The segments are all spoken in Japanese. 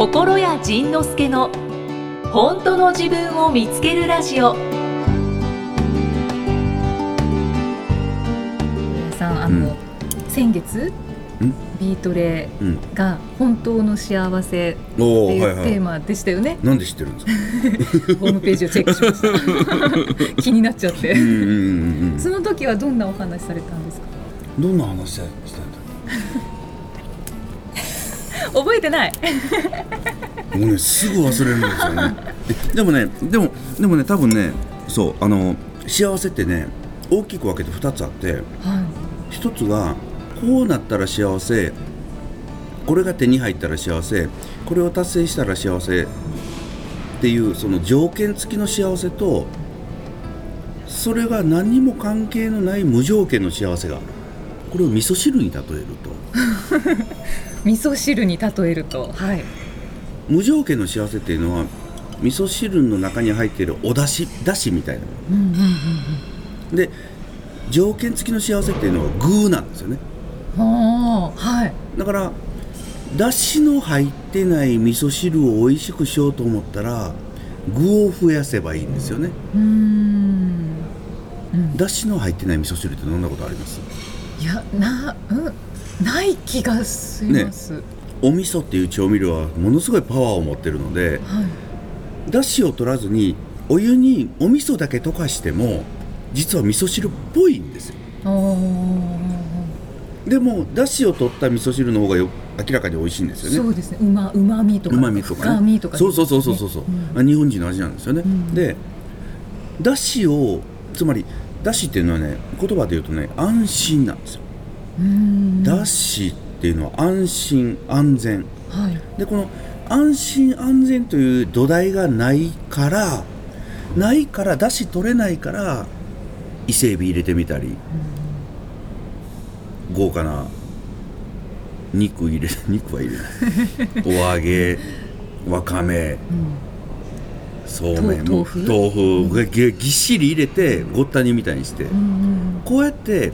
心谷仁之助の本当の自分を見つけるラジオ皆さんあの、先月ビートレうんが本当の幸せっておいうテーマでしたよね。なんで知ってるんですか？ホームページをチェックしました。気になっちゃって。うんうんうんうんその時はどんなお話されたんですか？どんな話したんだ覚えてない。もうねすぐ忘れるんですよね えでもねでもでもね多分ねそうあの幸せってね大きく分けて2つあってはい。一つがこうなったら幸せこれが手に入ったら幸せこれを達成したら幸せっていうその条件付きの幸せとそれが何にも関係のない無条件の幸せがあるこれを味噌汁に例えると 味噌汁に例えると、はい。無条件の幸せっていうのは味噌汁の中に入っているお出汁だしみたいなうんうんうんで条件付きの幸せっていうのは具なんですよねはい。だからだしの入ってない味噌汁を美味しくしようと思ったら具を増やせばいいんですよねうーん。うん。だしの入ってない味噌汁って飲んだことあります？いや、な、うん、ない気がします。お味噌っていう調味料はものすごいパワーを持ってるのではい。だしを取らずにお湯にお味噌だけ溶かしても実は味噌汁っぽいんですよおでもだしを取った味噌汁の方がよ明らかに美味しいんですよねそうですね。うま、うまみとか。うまみとかねとか、そうそうそうそうそうそう、んあ日本人の味なんですよね、んでだしをつまりだしっていうのはね言葉で言うとね安心なんですようん。だしっていうのは安心安全。はい。でこの安心安全という土台がないからないからだし取れないから伊勢海老入れてみたり、豪華な肉入れ 肉は入れない。お揚げ わかめそうめん豆腐？豆腐ぎっしり入れてごった煮みたいにして、うん。こうやって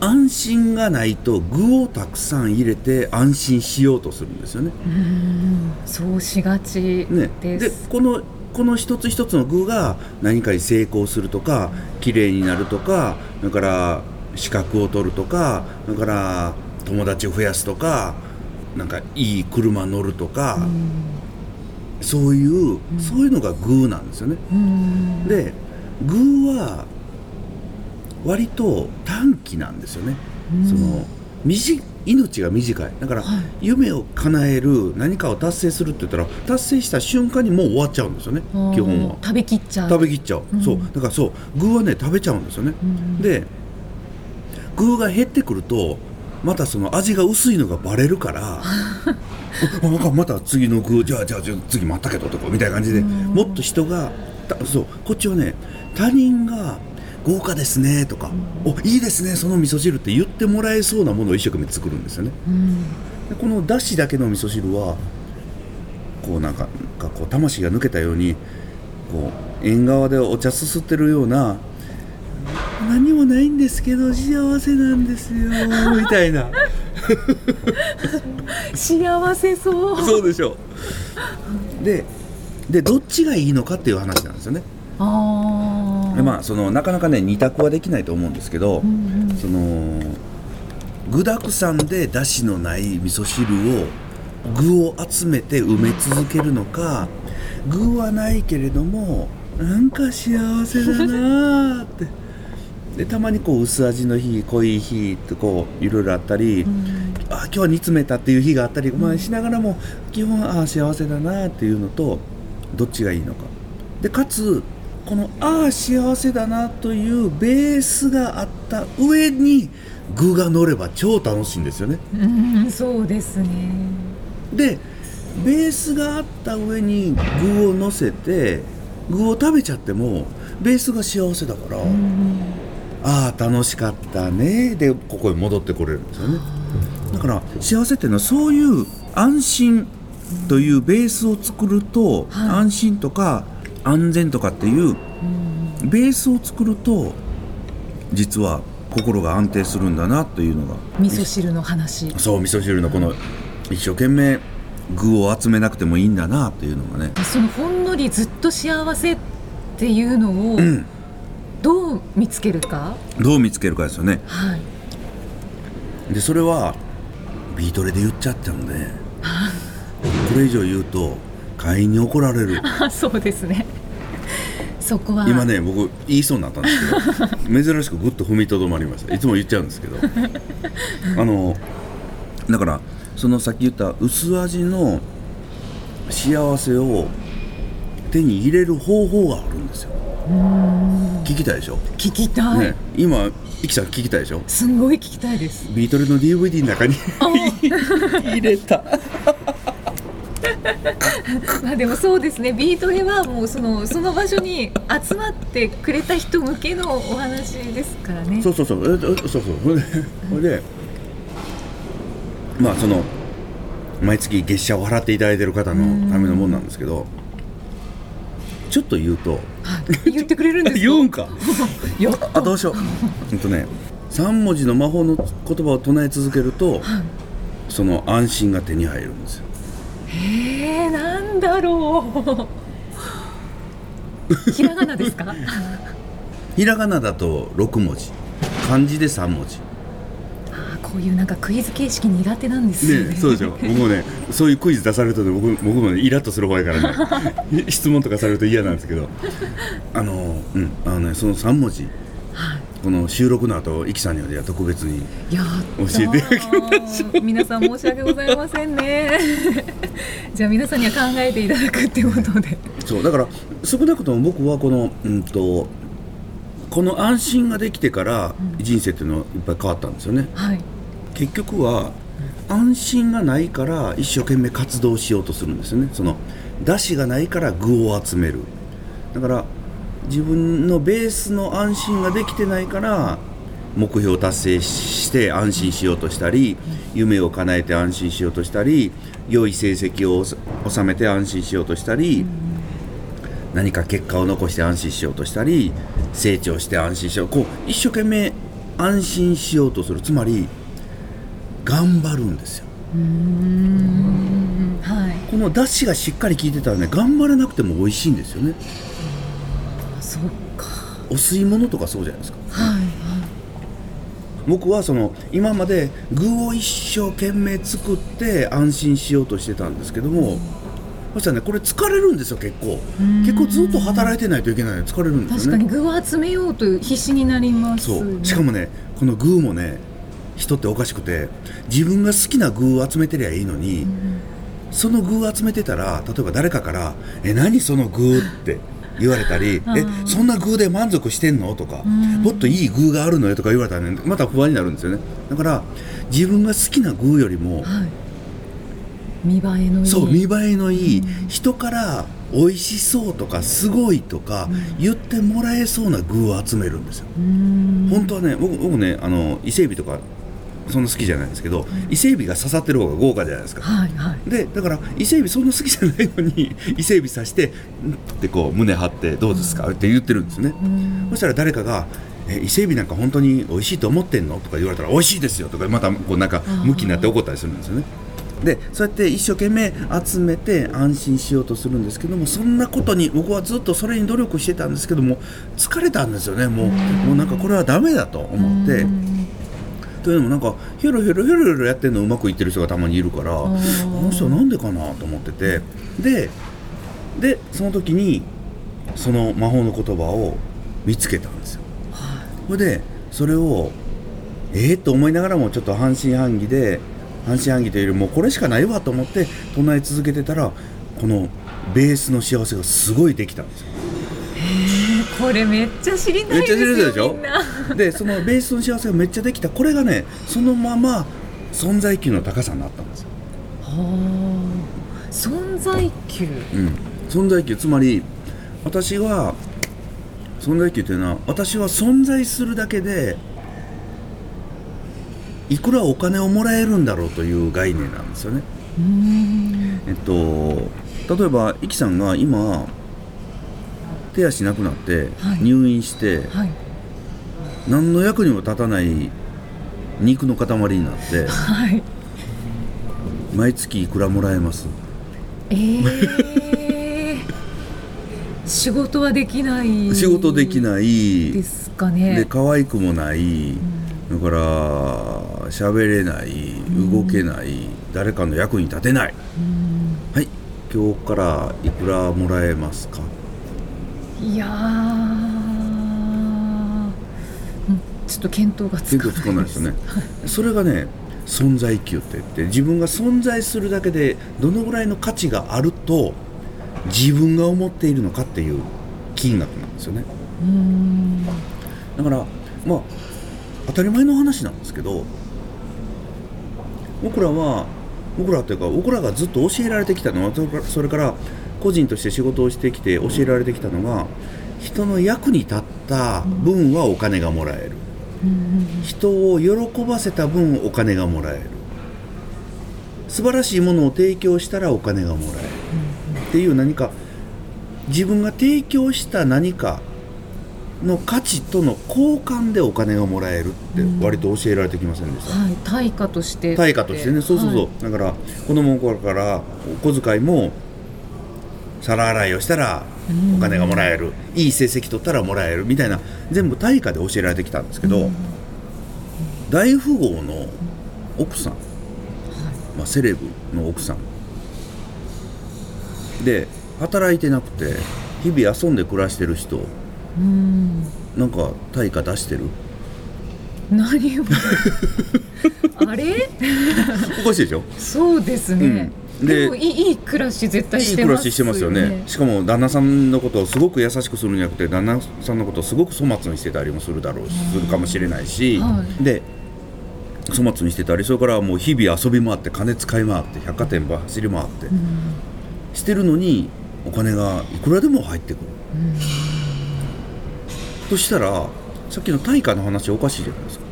安心がないと具をたくさん入れて安心しようとするんですよね。うん。そうしがちねで。このこの一つ一つの具が何かに成功するとか綺麗になるとかだから資格を取るとかだから友達を増やすとかなんかいい車乗るとか、そういう、そういうのが具なんですよね。うん。で具は割と短期なんですよね、その短命が短い。だから、はい。夢を叶える何かを達成するって言ったら達成した瞬間にもう終わっちゃうんですよね。基本は。食べきっちゃう。食べきっちゃう、うん。そう。だからそう。具はね食べちゃうんですよね、んで具が減ってくるとまたその味が薄いのがバレるから また次の具じゃあじゃあじゃあ次待ったけどとかみたいな感じでもっと人がたそう。こっちはね他人が豪華ですねとか、おいいですねその味噌汁って言ってもらえそうなものを一生懸命作るんですよねうん。でこのだしだけの味噌汁はこうなんかなんかこう魂が抜けたようにこう縁側でお茶すすってるような何もないんですけど幸せなんですよ みたいな 幸せそう。そうでしょででどっちがいいのかっていう話なんですよねああ。でまあそのなかなかね二択はできないと思うんですけど、うんうん。その具だくさんでだしのない味噌汁を具を集めて埋め続けるのか具はないけれどもなんか幸せだなーって。でたまにこう薄味の日濃い日ってこういろいろあったり、あ今日は煮詰めたっていう日があったり、まあ、しながらも基本ああ幸せだなっていうのとどっちがいいのか。でかつこのああ幸せだなというベースがあった上に具が乗れば超楽しいんですよね。うん、そうですね。でベースがあった上に具を乗せて具を食べちゃってもベースが幸せだから、ああ楽しかったねでここに戻ってこれるんですよね。だから幸せっていうのはそういう安心というベースを作ると、はい。安心とか安全とかっていうベースを作ると実は心が安定するんだなというのが。味噌汁の話。そう味噌汁のこの一生懸命具を集めなくてもいいんだなっていうのがね。そのほんのりずっと幸せっていうのをうん。どう見つけるか、どう見つけるかですよね。はい。でそれはビートレで言っちゃったのでこれ以上言うと会員に怒られる。あ そうですね。そこは。今ね僕言いそうになったんですけど 珍しくぐっと踏みとどまりました。いつも言っちゃうんですけど。あのだからそのさっき言った薄味の幸せを手に入れる方法があるんですよ。聞きたいでしょ、聞きたい、ね。今イキさん聞きたいでしょ？すんごい聞きたいです。ビートルの DVD の中に入れた まあでもそうですね。ビートレはもうそのその場所に集まってくれた人向けのお話ですからね。そうそうそう。ええそうそう。それでそれでまあその毎月月謝を払っていただいてる方のためのもんなんですけどちょっと言うとはい言ってくれるんですか？言うんか？あどうしよう。ほんとね3文字の魔法の言葉を唱え続けるとその安心が手に入るんですよえー、なんだろう。ひらがなですか？ひらがなだと6文字。漢字で3文字。あーこういうなんかクイズ形式苦手なんですよねね、そうでしょ。僕もねそういうクイズ出されるとね僕僕もねイラッとする方やからね。質問とかされると嫌なんですけど。あのうんあのねその3文字。はいこの収録の後イキさんには特別に教えていただきましょう。皆さん申し訳ございませんね。じゃあ皆さんには考えていただくっていうことで。そうだから少なくとも僕はこのうんとこの安心ができてから人生っていうのはいっぱい変わったんですよね。はい。結局は安心がないから一生懸命活動しようとするんですよね。その出汁がないから具を集める。だから自分のベースの安心ができてないから目標を達成して安心しようとしたり夢を叶えて安心しようとしたり良い成績を収収めて安心しようとしたり何か結果を残して安心しようとしたり成長して安心しようこう一生懸命安心しようとする。つまり頑張るんですよ。うーん。はい。この出汁がしっかり効いてたらね頑張らなくても美味しいんですよねそっか。お吸い物とかそうじゃないですか。はい僕はその今まで具を一生懸命作って安心しようとしてたんですけどもそしたらねこれ疲れるんですよ結構。ん。結構ずっと働いてないといけないので疲れるんですよね。確かに具を集めようと必死になりますそねう。しかもねこの具もね人っておかしくて自分が好きな具を集めてりゃいいのに、その具を集めてたら例えば誰かから「え何その具?」って言われたり「えそんな具で満足してんの?」とか「もっといい具があるのよ」とか言われたらねまた不安になるんですよね。だから自分が好きな具よりもはい。見栄えのいい。そう見栄えのいい人から美味しそうとかすごいとか言ってもらえそうな具を集めるんですよ。本当はね僕僕ねあの伊勢海老とかそんな好きじゃないんですけど、伊勢海老が刺さってる方が豪華じゃないですか。はいはい。でだから伊勢海老そんな好きじゃないのに 伊勢海老刺してんってこう胸張ってどうですか？って言ってるんですね、うん。そしたら誰かが「え伊勢海老なんか本当に美味しいと思ってんの?」とか言われたら「美味しいですよ」とかまたこうなんかムキになって怒ったりするんですよね。でそうやって一生懸命集めて安心しようとするんですけどもそんなことに僕はずっとそれに努力してたんですけども疲れたんですよね。もうもうなんかこれはダメだと思ってうんというのもなんかヒョロヒョロヒョロヒョロやってるのうまくいってる人がたまにいるからこーの人はなんでかなと思ってて。ででその時にその魔法の言葉を見つけたんですよ。それでそれをえー、と思いながらもちょっと半信半疑で半信半疑というよりもこれしかないわと思って唱え続けてたらこのベースの幸せがすごいできたんですよこれめっちゃ知りたいですよめっちゃ知りたいでしょ？でそのベースの幸せがめっちゃできた。これがねそのまま存在級の高さになったんですよ、はあ存在級。うん、存在級。つまり私は存在級というのは私は存在するだけでいくらお金をもらえるんだろうという概念なんですよね。えっと例えばイキさんが今手足なくなってはい。入院して、はい。何の役にも立たない肉の塊になってはい。毎月いくらもらえます？えー、仕事はできない。仕事できない。ですかね。で可愛くもない、だから喋れない。動けない、誰かの役に立てない、はい。今日からいくらもらえますか？いやちょっと見当がつかないです。よね。それがね存在級って言って自分が存在するだけでどのぐらいの価値があると自分が思っているのかっていう金額なんですよね。うん。だからまあ当たり前の話なんですけど僕らは僕らというか僕らがずっと教えられてきたのはそれから個人として仕事をしてきて教えられてきたのが人の役に立った分はお金がもらえる。人を喜ばせた分お金がもらえる。素晴らしいものを提供したらお金がもらえる。っていう何か自分が提供した何かの価値との交換でお金がもらえるって割と教えられてきませんでした、はい対価として。対価としてね。そうそうそう、はい。だから子供の頃からお小遣いも皿洗いをしたらお金がもらえる、いい成績取ったらもらえるみたいな全部対価で教えられてきたんですけど、大富豪の奥さん、まあ、セレブの奥さん。で働いてなくて日々遊んで暮らしてる人。うん。なんか対価出してる？何を あれ？おかしいでしょ？そうですね、うんでいいいい暮らし絶対してますすよね。しかも旦那さんのことをすごく優しくするんじゃなくて旦那さんのことをすごく粗末にしてたりもするだろうしするかもしれないし、はい。で粗末にしてたりそれからもう日々遊び回って金使い回って百貨店ば走り回って、してるのにお金がいくらでも入ってくる、としたらさっきの対価の話おかしいじゃないですか。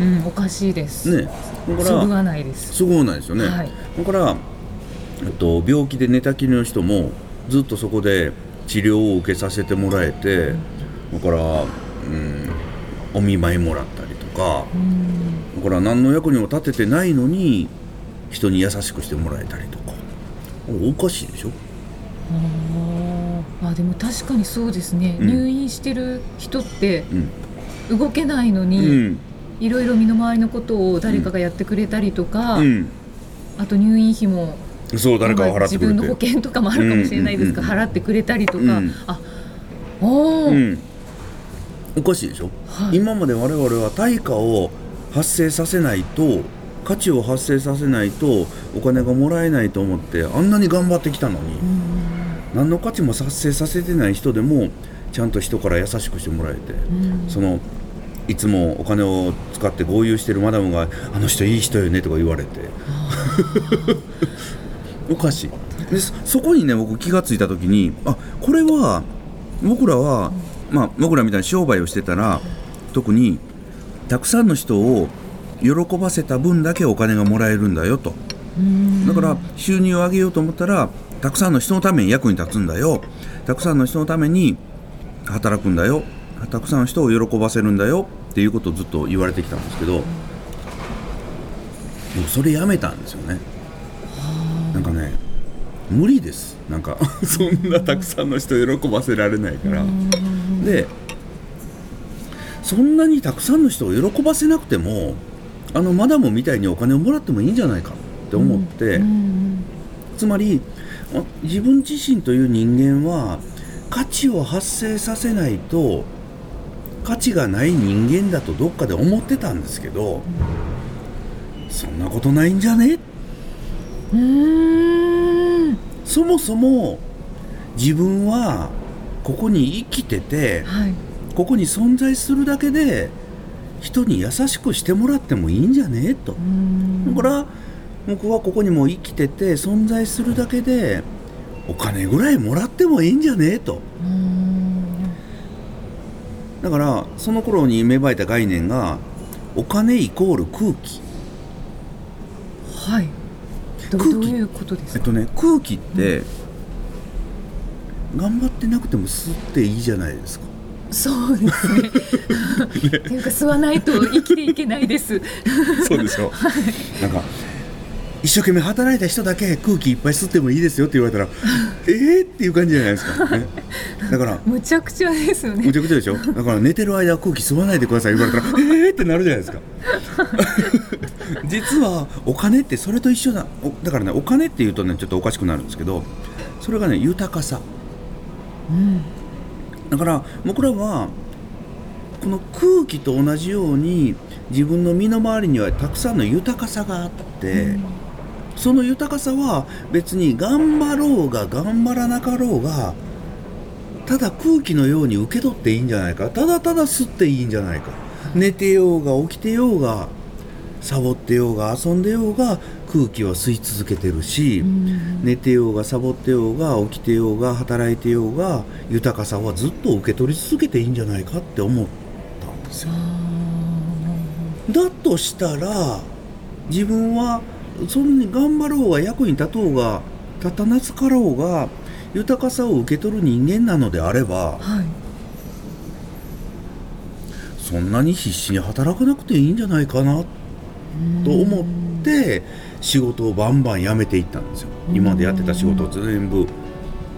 うん、おかしいです。ね。だそぐわないです。すごいないですよね、はい。だから、と、病気で寝たきりの人もずっとそこで治療を受けさせてもらえて、だから、うん、お見舞いもらったりとか、だから何の役にも立ててないのに人に優しくしてもらえたりとか。おかしいでしょ？あー。あでも確かにそうですね、うん。入院してる人ってうん、動けないのうに、ん。いろいろ身の回りのことを誰かがやってくれたりとか、うん、あと入院費もそう誰かが払自分の保険とかもあるかもしれないですが、払ってくれたりとか、うんあおー、うん、おかしいでしょ、はい。今まで我々は対価を発生させないと価値を発生させないとお金がもらえないと思ってあんなに頑張ってきたのに、何の価値も発生させてない人でもちゃんと人から優しくしてもらえて、そのいつもお金を使って豪遊してるマダムが「あの人いい人よね」とか言われて おかしいでそそこにね僕気がついた時にあこれは僕らは、まあ僕らみたいに商売をしてたら特にたくさんの人を喜ばせた分だけお金がもらえるんだよと。だから収入を上げようと思ったらたくさんの人のために役に立つんだよ。たくさんの人のために働くんだよ。たくさんの人を喜ばせるんだよっていうことをずっと言われてきたんですけどもうそれやめたんですよねなんかね無理です。なんか そんなたくさんの人を喜ばせられないから。でそんなにたくさんの人を喜ばせなくてもあのマダムみたいにお金をもらってもいいんじゃないかって思って、つまりあ自分自身という人間は価値を発生させないと価値がない人間だとどっかで思ってたんですけど、そんなことないんじゃね？うーんそもそも自分はここに生きててはい。ここに存在するだけで人に優しくしてもらってもいいんじゃね？と。だから僕はここにも生きてて存在するだけでお金ぐらいもらってもいいんじゃね？えとだからその頃に芽生えた概念がお金イコール空気。はいどういうことですか、えっとね空気って、頑張ってなくても吸っていいじゃないですか。そうですね。っていうか吸わないと生きていけないです。そうでしょなんか一生懸命働いた人だけ空気いっぱい吸ってもいいですよって言われたら えーっていう感じじゃないですか、ね、だからむちゃくちゃですよね。むちゃくちゃでしょ？だから寝てる間空気吸わないでください言われたらえーってなるじゃないですか 実はお金ってそれと一緒だ。おだからねお金っていうとねちょっとおかしくなるんですけどそれがね豊かさ。うん。だから僕らはこの空気と同じように自分の身の回りにはたくさんの豊かさがあって、その豊かさは別に頑張ろうが頑張らなかろうがただ空気のように受け取っていいんじゃないか。ただただ吸っていいんじゃないか。寝てようが起きてようがサボってようが遊んでようが空気は吸い続けてるし、うん。寝てようがサボってようが起きてようが働いてようが豊かさはずっと受け取り続けていいんじゃないかって思ったんですよ。だとしたら自分はそんなに頑張ろうが役に立とうが立たなつかろうが豊かさを受け取る人間なのであればはい。そんなに必死に働かなくていいんじゃないかなと思って仕事をバンバン辞めていったんですよ。今までやってた仕事を全部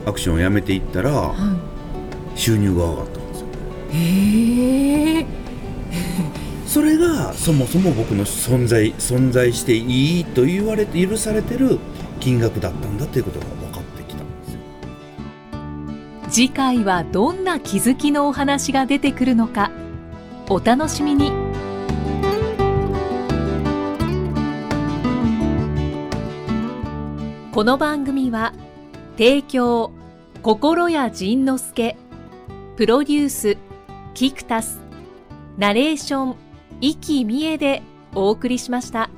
アクションを辞めていったらは収入が上がったんですよ。いへえ それがそもそも僕の存在存在していいと言われて許されてる金額だったんだということが分かってきたんですよ。次回はどんな気づきのお話が出てくるのかお楽しみにこの番組は提供心谷仁之助プロデュースキクタスナレーション生きみえでお送りしました。